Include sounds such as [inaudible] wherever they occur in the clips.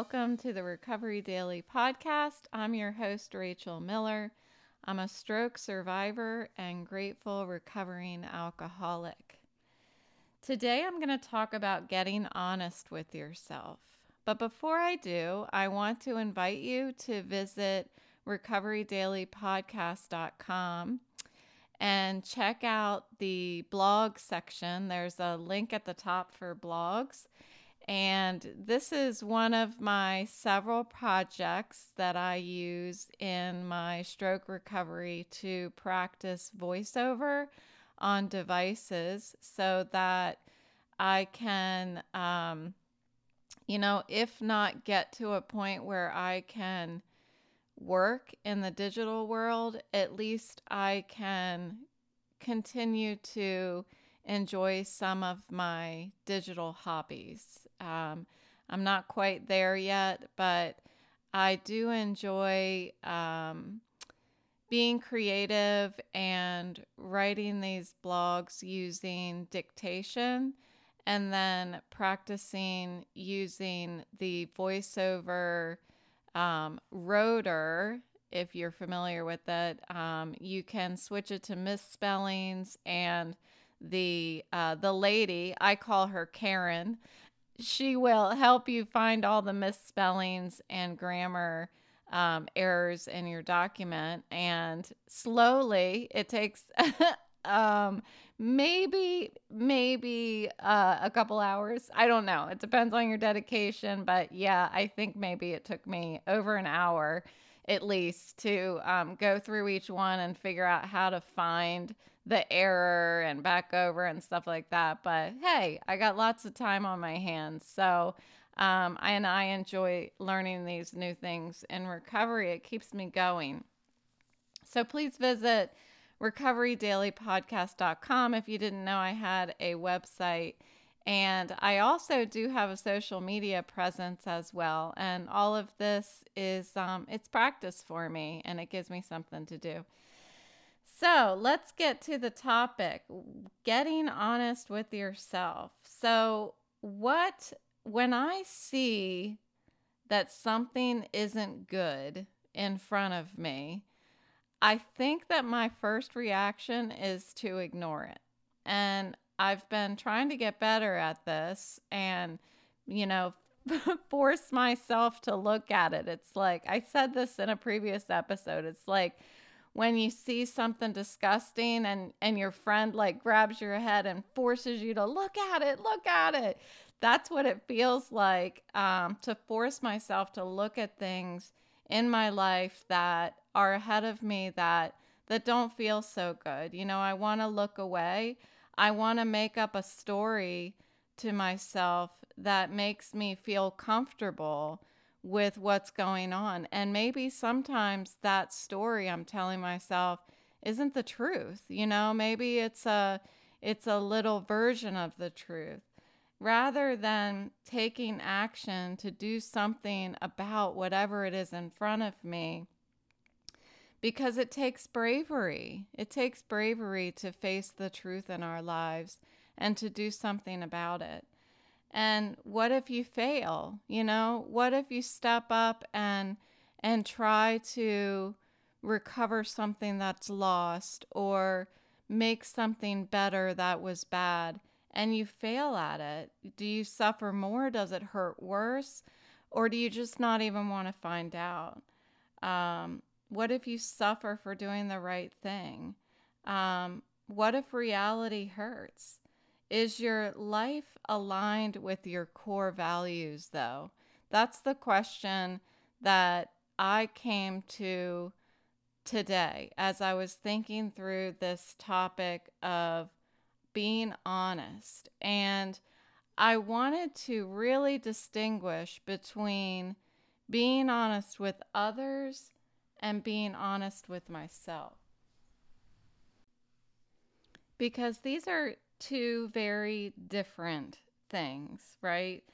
welcome to the Recovery Daily podcast. I'm your host, Rachel Miller. I'm a stroke survivor and grateful recovering alcoholic. Today, I'm going to talk about getting honest with yourself. But before I do, I want to invite you to visit recoverydailypodcast.com and check out the blog section. There's a link at the top for blogs. And this is one of my several projects that I use in my stroke recovery to practice voiceover on devices so that I can, um, you know, if not get to a point where I can work in the digital world, at least I can continue to enjoy some of my digital hobbies. Um, I'm not quite there yet, but I do enjoy um, being creative and writing these blogs using dictation and then practicing using the voiceover um, rotor. If you're familiar with it, um, you can switch it to misspellings and the uh, the lady I call her Karen. She will help you find all the misspellings and grammar um, errors in your document, and slowly it takes [laughs] um, maybe maybe uh, a couple hours. I don't know. It depends on your dedication, but yeah, I think maybe it took me over an hour at least to um, go through each one and figure out how to find the error and back over and stuff like that. But hey, I got lots of time on my hands. So, um, I and I enjoy learning these new things in recovery. It keeps me going. So please visit recoverydailypodcast.com if you didn't know I had a website. And I also do have a social media presence as well. And all of this is, um, it's practice for me and it gives me something to do. So let's get to the topic getting honest with yourself. So, what, when I see that something isn't good in front of me, I think that my first reaction is to ignore it. And I've been trying to get better at this and, you know, [laughs] force myself to look at it. It's like, I said this in a previous episode. It's like, when you see something disgusting and and your friend like grabs your head and forces you to look at it look at it. That's what it feels like um, to force myself to look at things in my life that are ahead of me that that don't feel so good. You know i want to look away. I want to make up a story to myself that makes me feel comfortable with what's going on. And maybe sometimes that story I'm telling myself isn't the truth. You know, maybe it's a it's a little version of the truth. Rather than taking action to do something about whatever it is in front of me, because it takes bravery. It takes bravery to face the truth in our lives and to do something about it. And what if you fail? You know, what if you step up and and try to recover something that's lost or make something better that was bad and you fail at it? Do you suffer more? Does it hurt worse? Or do you just not even want to find out? Um, what if you suffer for doing the right thing? Um, what if reality hurts? Is your life aligned with your core values, though? That's the question that I came to today as I was thinking through this topic of being honest. And I wanted to really distinguish between being honest with others and being honest with myself. Because these are two very different things, right?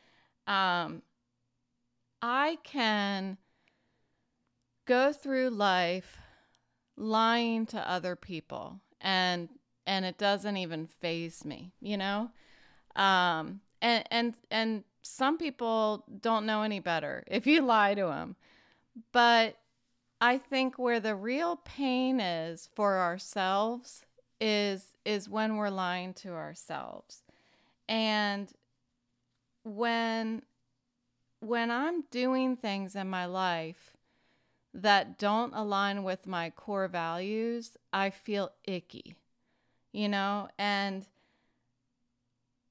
Um, I can go through life lying to other people and and it doesn't even faze me, you know? Um, and and and some people don't know any better [laughs] if you lie to them. But I think where the real pain is for ourselves is is when we're lying to ourselves. And when when I'm doing things in my life that don't align with my core values, I feel icky. You know, and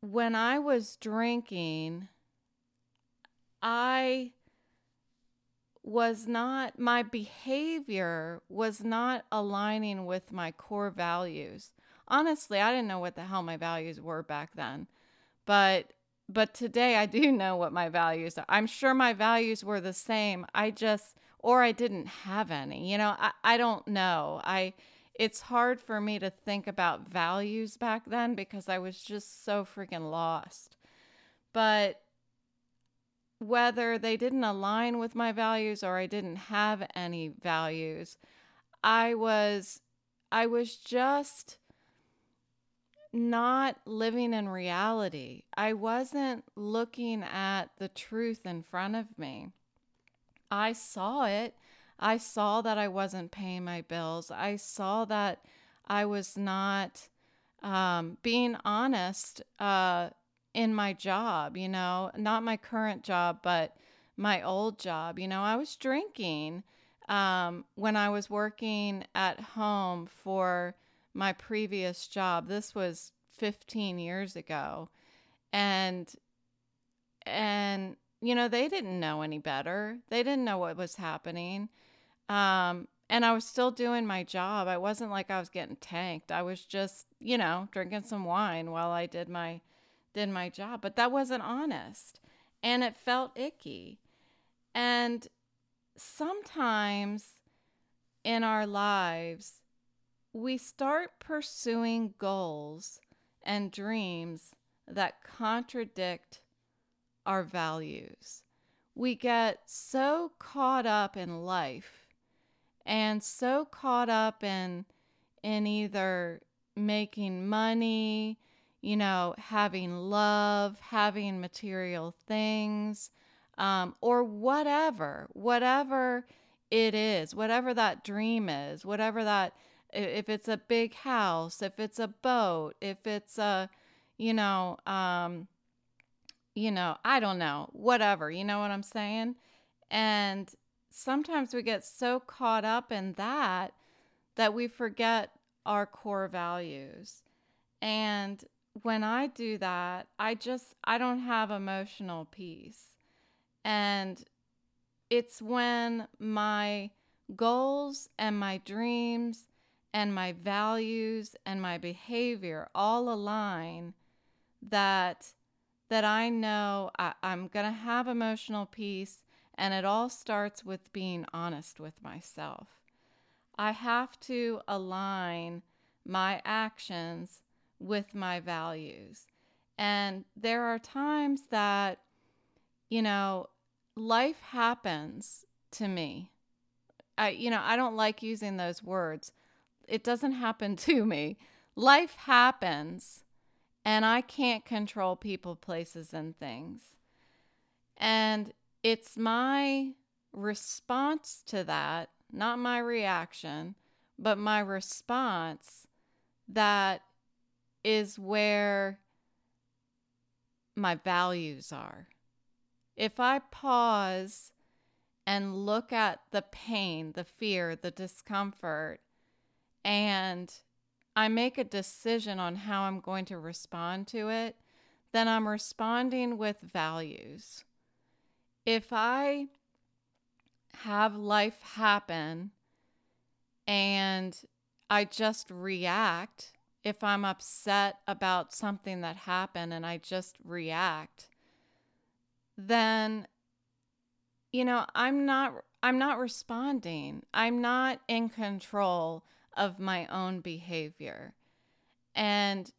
when I was drinking, I was not, my behavior was not aligning with my core values. Honestly, I didn't know what the hell my values were back then. But but today I do know what my values are. I'm sure my values were the same. I just or I didn't have any. You know, I, I don't know. I it's hard for me to think about values back then because I was just so freaking lost. But whether they didn't align with my values or I didn't have any values, I was I was just not living in reality. I wasn't looking at the truth in front of me. I saw it. I saw that I wasn't paying my bills. I saw that I was not um, being honest uh, in my job, you know, not my current job, but my old job. You know, I was drinking um, when I was working at home for my previous job. This was 15 years ago. And, and, you know, they didn't know any better. They didn't know what was happening. Um, and I was still doing my job. I wasn't like I was getting tanked. I was just, you know, drinking some wine while I did my did my job, but that wasn't honest. And it felt icky. And sometimes in our lives, we start pursuing goals and dreams that contradict our values. We get so caught up in life and so caught up in in either making money, you know, having love, having material things, um, or whatever, whatever it is, whatever that dream is, whatever that, if it's a big house, if it's a boat, if it's a, you know, um, you know, I don't know, whatever, you know what I'm saying? And sometimes we get so caught up in that that we forget our core values. And when I do that, I just I don't have emotional peace. And it's when my goals and my dreams and my values and my behavior all align that that I know I, am gonna have emotional peace and it all starts with being honest with myself. I have to align my actions with my values. And there are times that, you know, life happens to me. I, you know, I don't like using those words. It doesn't happen [laughs] to me. Life happens, and I can't control people, places, and things. And it's my response to that, not my reaction, but my response that is where my values are. If I pause and look at the pain, the fear, the discomfort, and I make a decision on how I'm going to respond to it, then I'm responding with values if I have life happen and I just react, if I'm upset about something that happened and I just react, then you know, I'm not I'm not responding. I'm not in control of my own behavior. And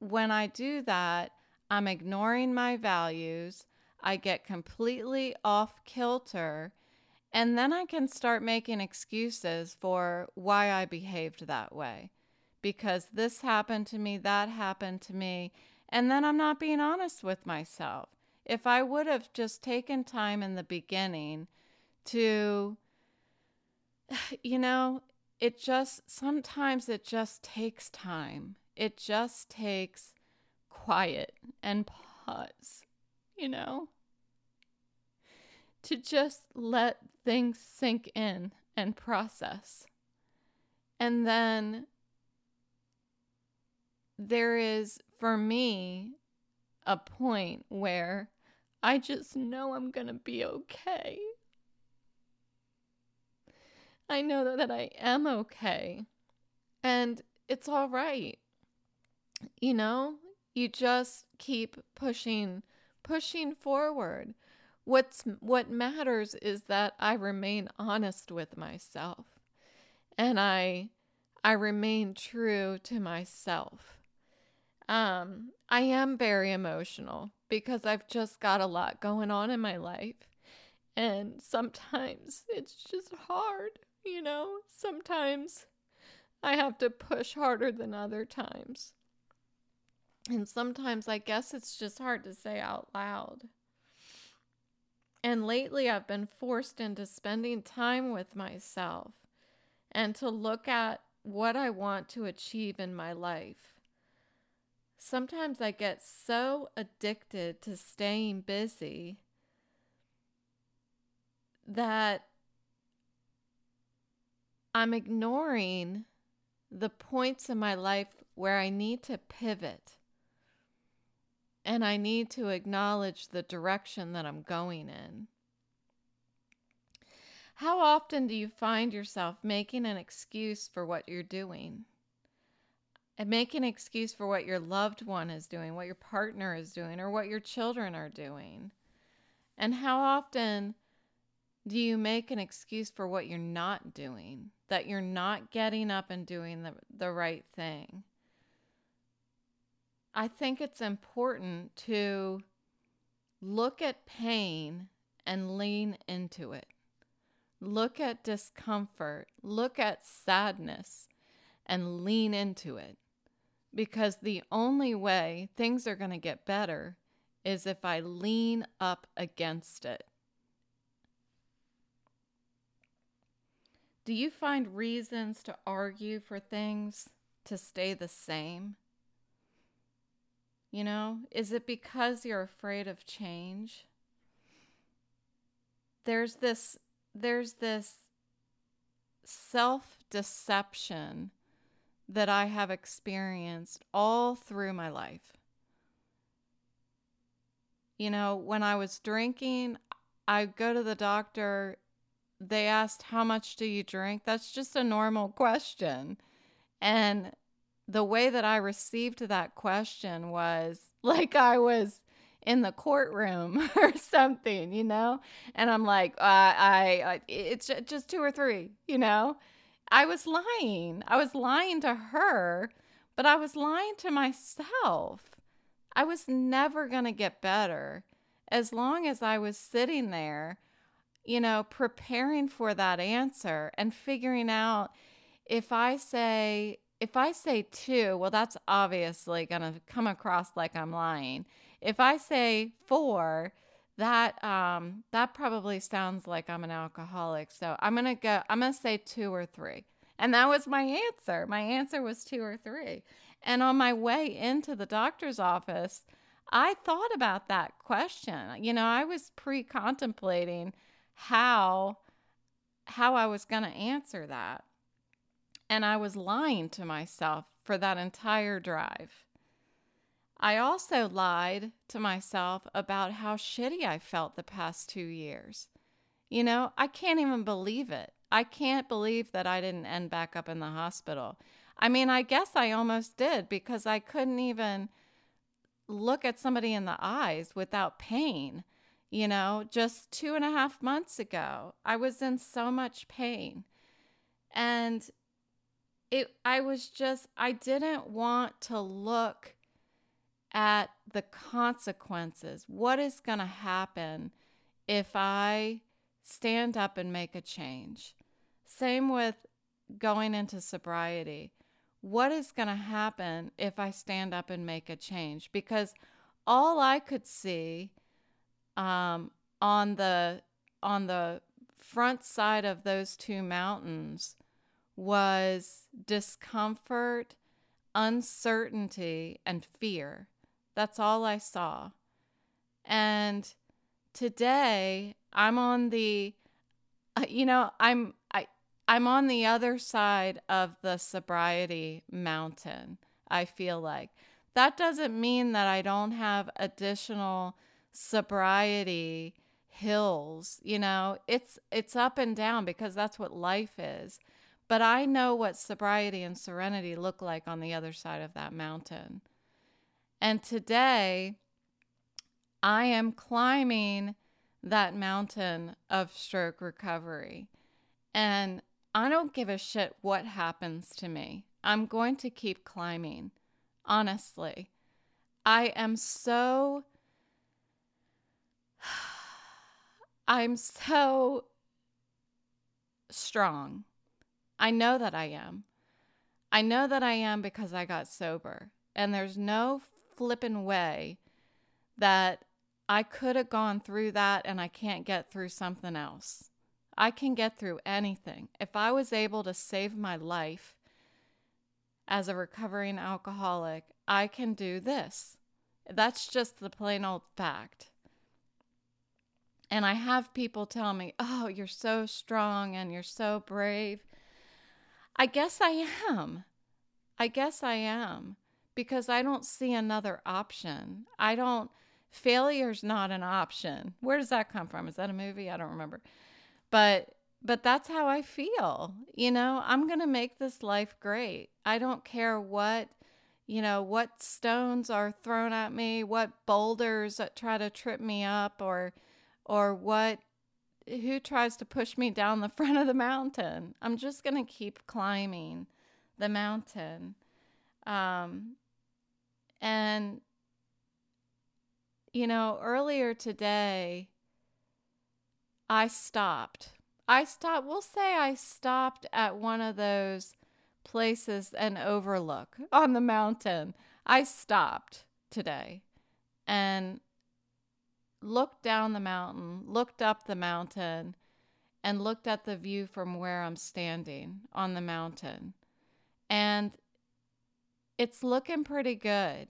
when I do that, I'm ignoring my values. I get completely off kilter, and then I can start making excuses for why I behaved that way. Because this happened to me, that happened to me, and then I'm not being honest with myself. If I would have just taken time in the beginning to, [sighs] you know, it just sometimes it just takes time. It just takes quiet and pause, you know, to just let things sink in and process. And then there is, for me, a point where I just know I'm going to be okay. I know that I am okay. And it's all right. You know, you just keep pushing pushing forward. What's what matters is that I remain honest with myself. And I I remain true to myself. Um, I am very emotional because I've just got a lot going on in my life. And sometimes it's just hard. You know, sometimes I have to push harder than other times. And sometimes I guess it's just hard to say out loud. And lately I've been forced into spending time with myself and to look at what I want to achieve in my life. Sometimes I get so addicted to staying busy that I'm ignoring the points in my life where I need to pivot and I need to acknowledge the direction that I'm going in. How often do you find yourself making an excuse for what you're doing? And make an excuse for what your loved one is doing, what your partner is doing, or what your children are doing? And how often do you make an excuse for what you're not doing? That you're not getting up and doing the, the right thing? I think it's important to look at pain and lean into it. Look at discomfort, look at sadness, and lean into it. Because the only way things are going to get better is if I lean up against it. Do you find reasons to argue for things to stay the same? You know, is it because you're afraid of change? There's this there's this self-deception that I have experienced all through my life. You know, when I was drinking, I go to the doctor they asked, How much do you drink? That's just a normal question. And the way that I received that question was [laughs] like I was in the courtroom [laughs] or something, you know? And I'm like, uh, I, I, it's just two or three, you know? I was lying. I was lying to her, but I was lying to myself. I was never going to get better as long as I was sitting there you know, preparing for that answer and figuring out if I say, if I say two, well, that's obviously going to come across like I'm lying. If I say four, that um that probably sounds like I'm an alcoholic. So I'm to go I'm to say 2 or 3. And that was my answer. My answer was 2 or 3. And on my way into the doctor's office, I thought about that question. You know, I was pre-contemplating how how I was going to answer that. And I was lying to myself for that entire drive. I also lied to myself about how shitty I felt the past 2 years. You know, I can't even believe it. I can't believe that I didn't end back up in the hospital. I mean, I guess I almost did because I couldn't even look at somebody in the eyes without pain. You know, just two and a half months ago, I was in so much pain. And it, I was just, I didn't want to look at the consequences. What is going to happen if I stand up and make a change? Same with going into sobriety. What is going to happen if I stand up and make a change? Because all I could see um, on the on the front side of those two mountains was discomfort, uncertainty, and fear. That's all I saw. And today I'm on the uh, you know, I'm I I'm on the other side of the sobriety mountain. I feel like that doesn't mean that I don't have additional sobriety hills, you know. It's it's up and down because that's what life is. But I know what sobriety and serenity look like on the other side of that mountain. And today I am climbing that mountain of stroke recovery. And I don't give a shit what happens to me. I'm going to keep climbing. Honestly, I am so. [sighs] I'm so strong. I know that I am. I know that I am because I got sober. And there's no flipping way that I could have gone through that and I can't get through something else. I can get through anything. If I was able to save my life as a recovering alcoholic, I can do this. That's just the plain old fact. And I have people tell me, oh, you're so strong and you're so brave. I guess I am. I guess I am because I don't see another option. I don't, failure's not an option. Where does that come from? Is that a movie? I don't remember. But but that's how I feel. You know, I'm going to make this life great. I don't care what, you know, what stones are thrown at me, what boulders that try to trip me up or or what who tries to push me down the [laughs] front of the mountain. I'm just going to keep climbing the mountain. Um and you know, earlier today I stopped. I stopped, we'll say I stopped at one of those places and overlook on the mountain. I stopped today and looked down the mountain, looked up the mountain, and looked at the view from where I'm standing on the mountain. And it's looking pretty good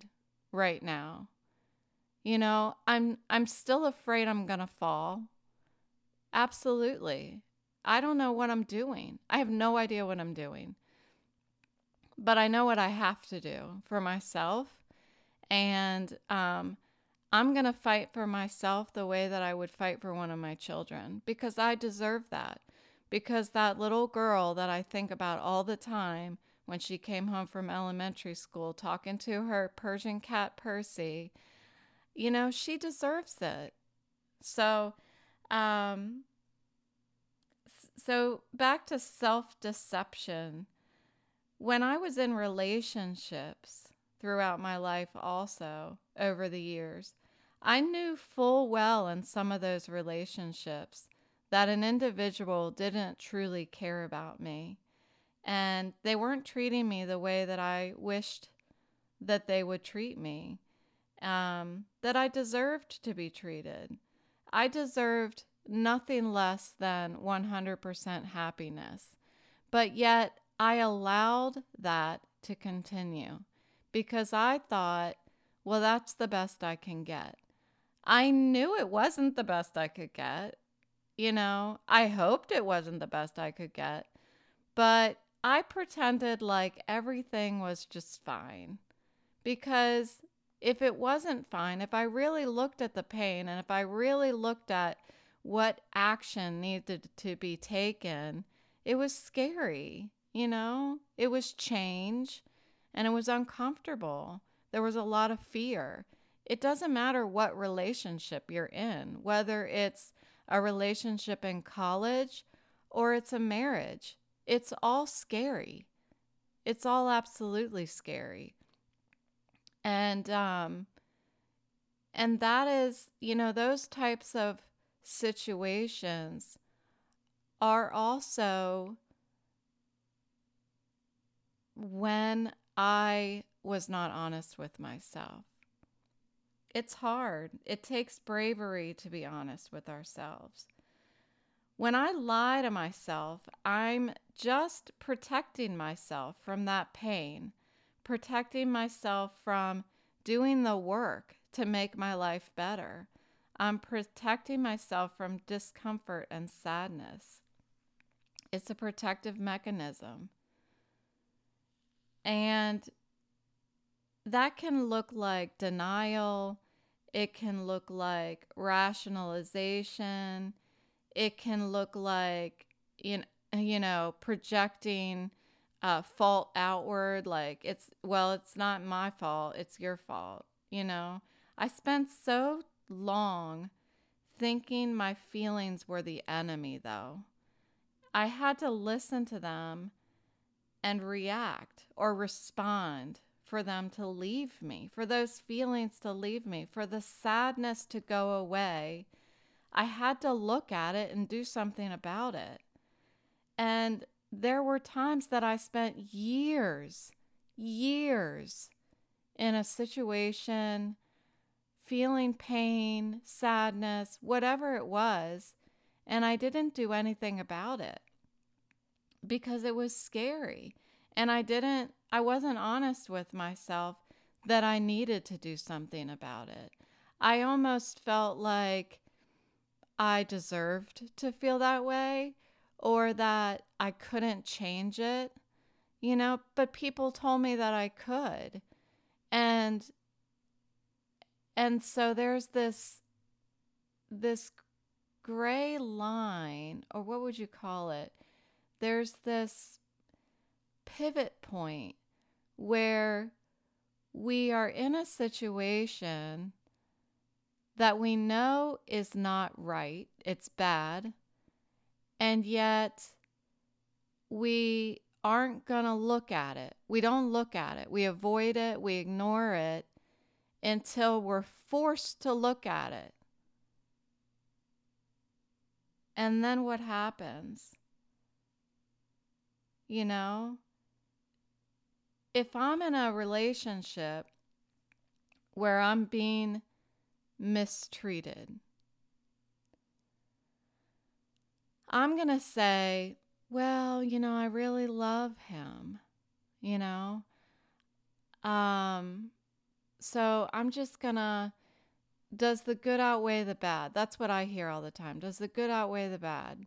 right now. You know, I'm I'm still afraid I'm going to fall. Absolutely. I don't know what I'm doing. I have no idea what I'm doing. But I know what I have to do for myself. And um, I'm going to fight for myself the way that I would fight for one of my children because I deserve that. Because that little girl that I think about all the time when she came home from elementary school talking to her Persian cat Percy, you know, she deserves it. So, um, so back to self deception. When I was in relationships throughout my life, also over the years, I knew full well in some of those relationships that an individual didn't truly care about me and they weren't treating me the way that I wished that they would treat me, um, that I deserved to be treated. I deserved nothing less than 100% happiness. But yet, I allowed that to continue because I thought, well, that's the best I can get. I knew it wasn't the best I could get. You know, I hoped it wasn't the best I could get. But I pretended like everything was just fine. Because if it wasn't fine, if I really looked at the pain and if I really looked at what action needed to be taken, it was scary, you know? It was change and it was uncomfortable. There was a lot of fear. It doesn't matter what relationship you're in, whether it's a relationship in college or it's a marriage. It's all scary. It's all absolutely scary. And um and that is, you know, those types of situations are also when I was not honest with myself. It's hard. It takes bravery to be honest with ourselves. When I lie to myself, I'm just protecting myself from that pain, protecting myself from doing the work to make my life better. I'm protecting myself from discomfort and sadness. It's a protective mechanism. And that can look like denial, it can look like rationalization, it can look like you you know projecting uh, fault outward like it's well it's not my fault it's your fault you know i spent so long thinking my feelings were the enemy though i had to listen to them and react or respond for them to leave me, for those feelings to leave me, for the sadness to go away. I had to look at it and do something about it. And there were times that I spent years, years in a situation, feeling pain, sadness, whatever it was, and I didn't do anything about it because it was scary. And I didn't, I wasn't honest with myself that I needed to do something about it. I almost felt like I deserved to feel that way or that I couldn't change it, you know, but people told me that I could. And and so there's this this gray line or what would you call it? There's this pivot point where we are in a situation that we know is not right, it's bad, and yet we aren't going to look at it. We don't look at it. We avoid it, we ignore it until we're forced to look at it. And then what happens? You know? if I'm in a relationship where I'm being mistreated, I'm going to say, well, you know, I really love him, you know? Um, so I'm just going to, does the good outweigh the bad? That's what I hear all the time. Does the good outweigh the bad?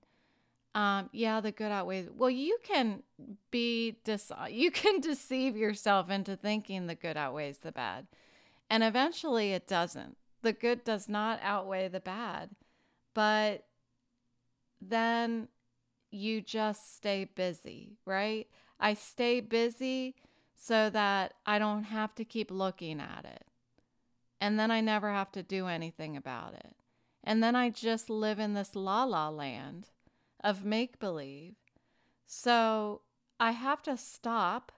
Um, yeah, the good outweighs. Well, you can be dis- you can [laughs] deceive yourself into thinking the good outweighs the bad, and eventually it doesn't. The good does not outweigh the bad, but then you just stay busy, right? I stay busy so that I don't have to keep looking at it. And then I never have to do anything about it. And then I just live in this la la land of make believe. So I have to stop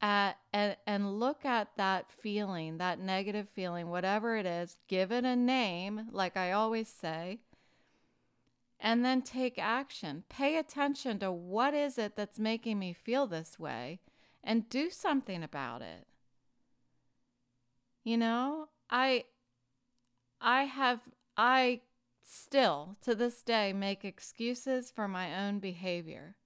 at and, and look at that feeling, that negative feeling, whatever it is, give it a name, like I always say, and then take action. Pay attention to what is it that's making me feel this way and do something about it. You know, I I have I still to this day make excuses for my own behavior.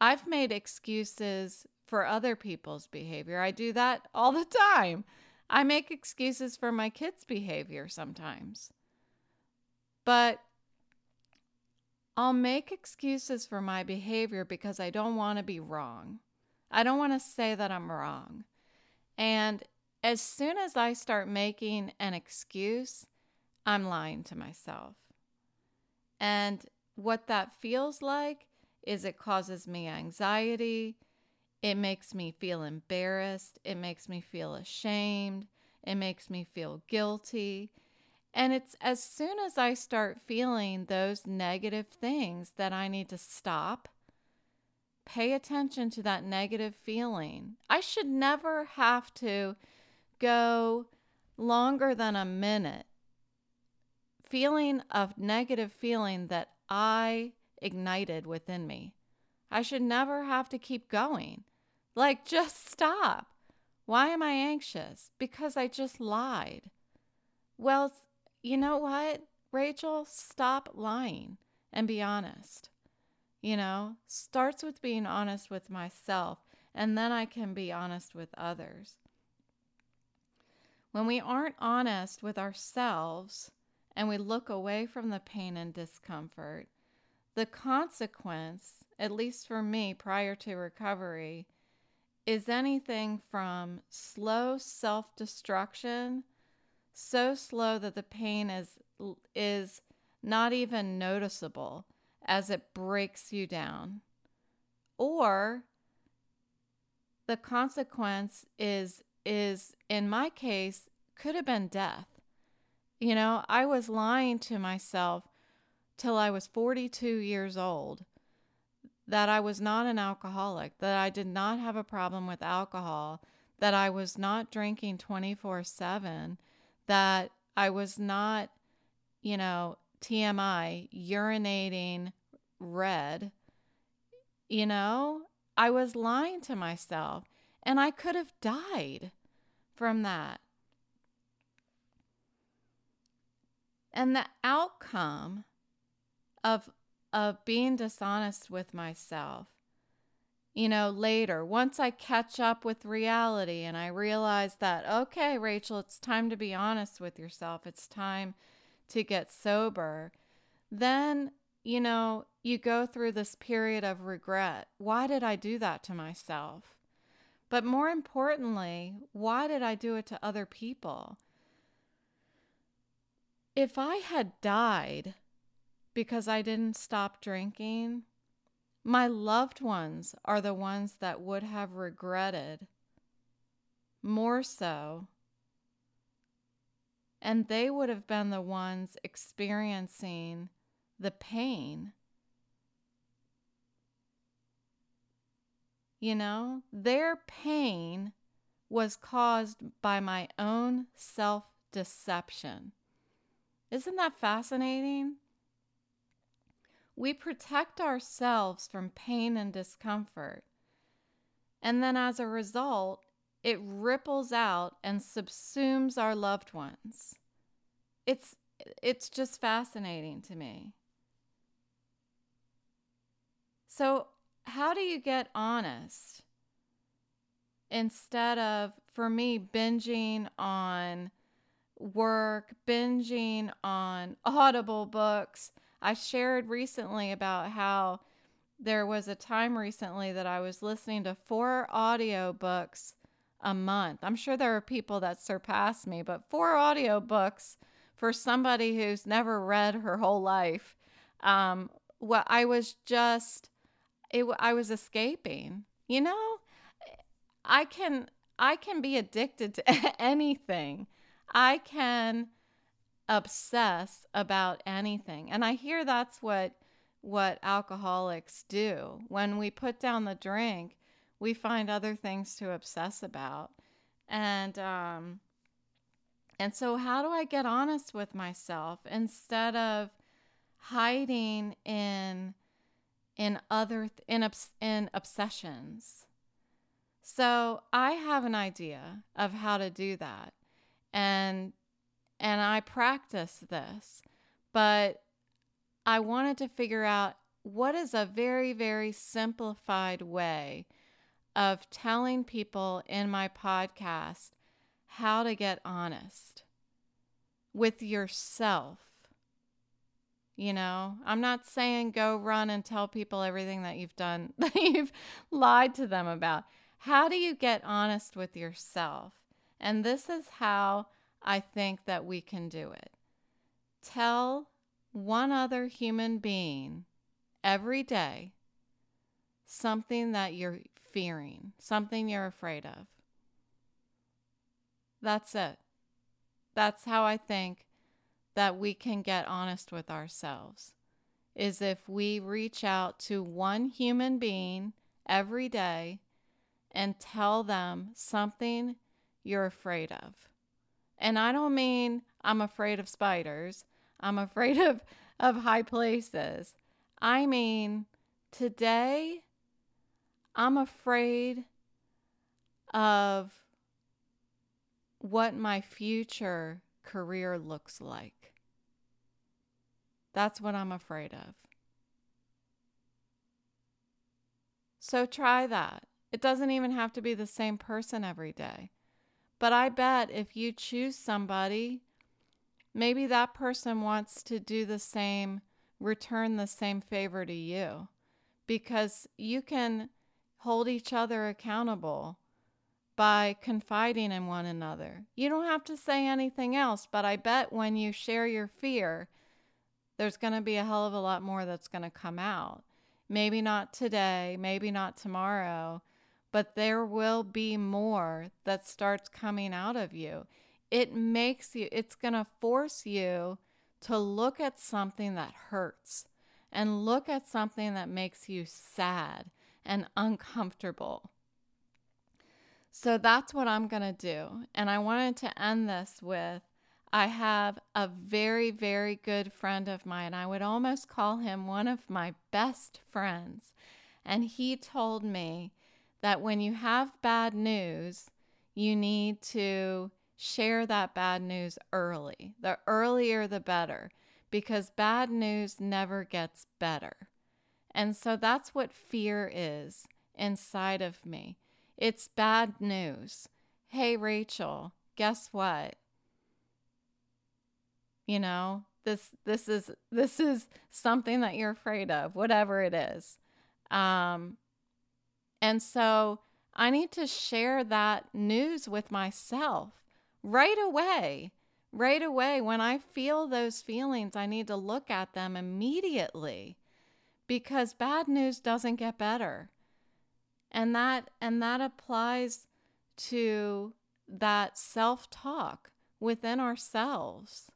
I've made excuses for other people's behavior. I do that all the time. I make excuses for my kids' behavior sometimes. But I'll make excuses for my behavior because I don't want to be wrong. I don't want to say that I'm wrong. And as soon as I start making an excuse, I'm lying to myself. And what that feels like is it causes me anxiety. It makes me feel embarrassed. It makes me feel ashamed. It makes me feel guilty. And it's as soon as I start feeling those negative things that I need to stop, pay attention to that negative feeling. I should never have to go longer than a minute feeling of negative feeling that I ignited within me. I should never have to keep going. Like, just stop. Why am I anxious? Because I just lied. Well, you know what, Rachel? Stop lying and be honest. You know, starts with being honest with myself, and then I can be honest with others. When we aren't honest with ourselves and we look away from the pain and discomfort, the consequence, at least for me prior to recovery, is anything from slow self destruction, so slow that the pain is, is not even noticeable as it breaks you down, or the consequence is is in my case could have been death. You know, I was lying to myself till I was 42 years old that I was not an alcoholic, that I did not have a problem with alcohol, that I was not drinking 24 7, that I was not, you know, TMI, urinating red. You know, I was lying to myself and I could have died from that. And the outcome of of being dishonest with myself. You know, later, once I catch up with reality and I realize that, okay, Rachel, it's time to be honest with yourself, it's time to get sober, then, you know, you go through this period of regret. Why did I do that to myself? But more importantly, why did I do it to other people? If I had died because I didn't stop drinking, my loved ones are the ones that would have regretted more so. And they would have been the ones experiencing the pain You know, their pain was caused by my own self deception. Isn't that fascinating? We protect ourselves from pain and discomfort. And then as a result, it ripples out and subsumes our loved ones. It's it's just fascinating to me. So how do you get honest instead of, for me, binging on work, binging on audible books? I shared recently about how there was a time recently that I was listening to four audio books a month. I'm sure there are people that surpass me, but four audio books for somebody who's never read her whole life. Um, well, I was just it I was escaping. You know, I can I can be addicted to [laughs] anything. I can obsess about anything. And I hear that's what what alcoholics do. When we put down the drink, we find other things to obsess about. And um and so how do I get honest with myself instead of hiding in in other th- in obs- in obsessions. So I have an idea of how to do that. And and I practice this, but I wanted to figure out what is a very very simplified way of telling people in my podcast how to get honest with yourself you know, I'm not saying go run and tell people everything that you've done, [laughs] that you've lied to them about. How do you get honest with yourself? And this is how I think that we can do it. Tell one other human being every day something that you're fearing, something you're afraid of. That's it. That's how I think that we can get honest with ourselves is if we reach out to one human being every day and tell them something you're afraid of. And I don't mean I'm afraid of spiders, I'm afraid [laughs] of, of high places. I mean, today I'm afraid of what my future career looks like. That's what I'm afraid of. So try that. It doesn't even have to be the same person every day. But I bet if you choose somebody, maybe that person wants to do the same, return the same favor to you because you can hold each other accountable by confiding in one another. You don't have to say anything else, but I bet when you share your fear, there's going to be a hell of a lot more that's going to come out. Maybe not today, maybe not tomorrow, but there will be more that starts coming out of you. It makes you, it's going to force you to look at something that hurts and look at something that makes you sad and uncomfortable. So that's what I'm going to do. And I wanted to end this with I have a very, very good friend of mine. I would almost call him one of my best friends. And he told me that when you have bad news, you need to share that bad news early. The earlier, the better, because bad news never gets better. And so that's what fear is inside of me. It's bad news. Hey, Rachel, guess what? You know, this this is this is something that you're afraid of, whatever it is. Um, and so I need to share that news with myself right away. Right away, when I feel those feelings, I need to look at them immediately because bad news doesn't get better. And that and that applies to that self-talk within ourselves.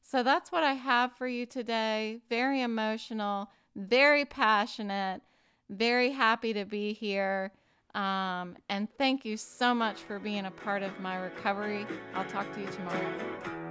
So that's what I have for you today. Very emotional, very passionate, very happy to be here. Um, and thank you so much for being a part of my recovery. I'll talk to you tomorrow.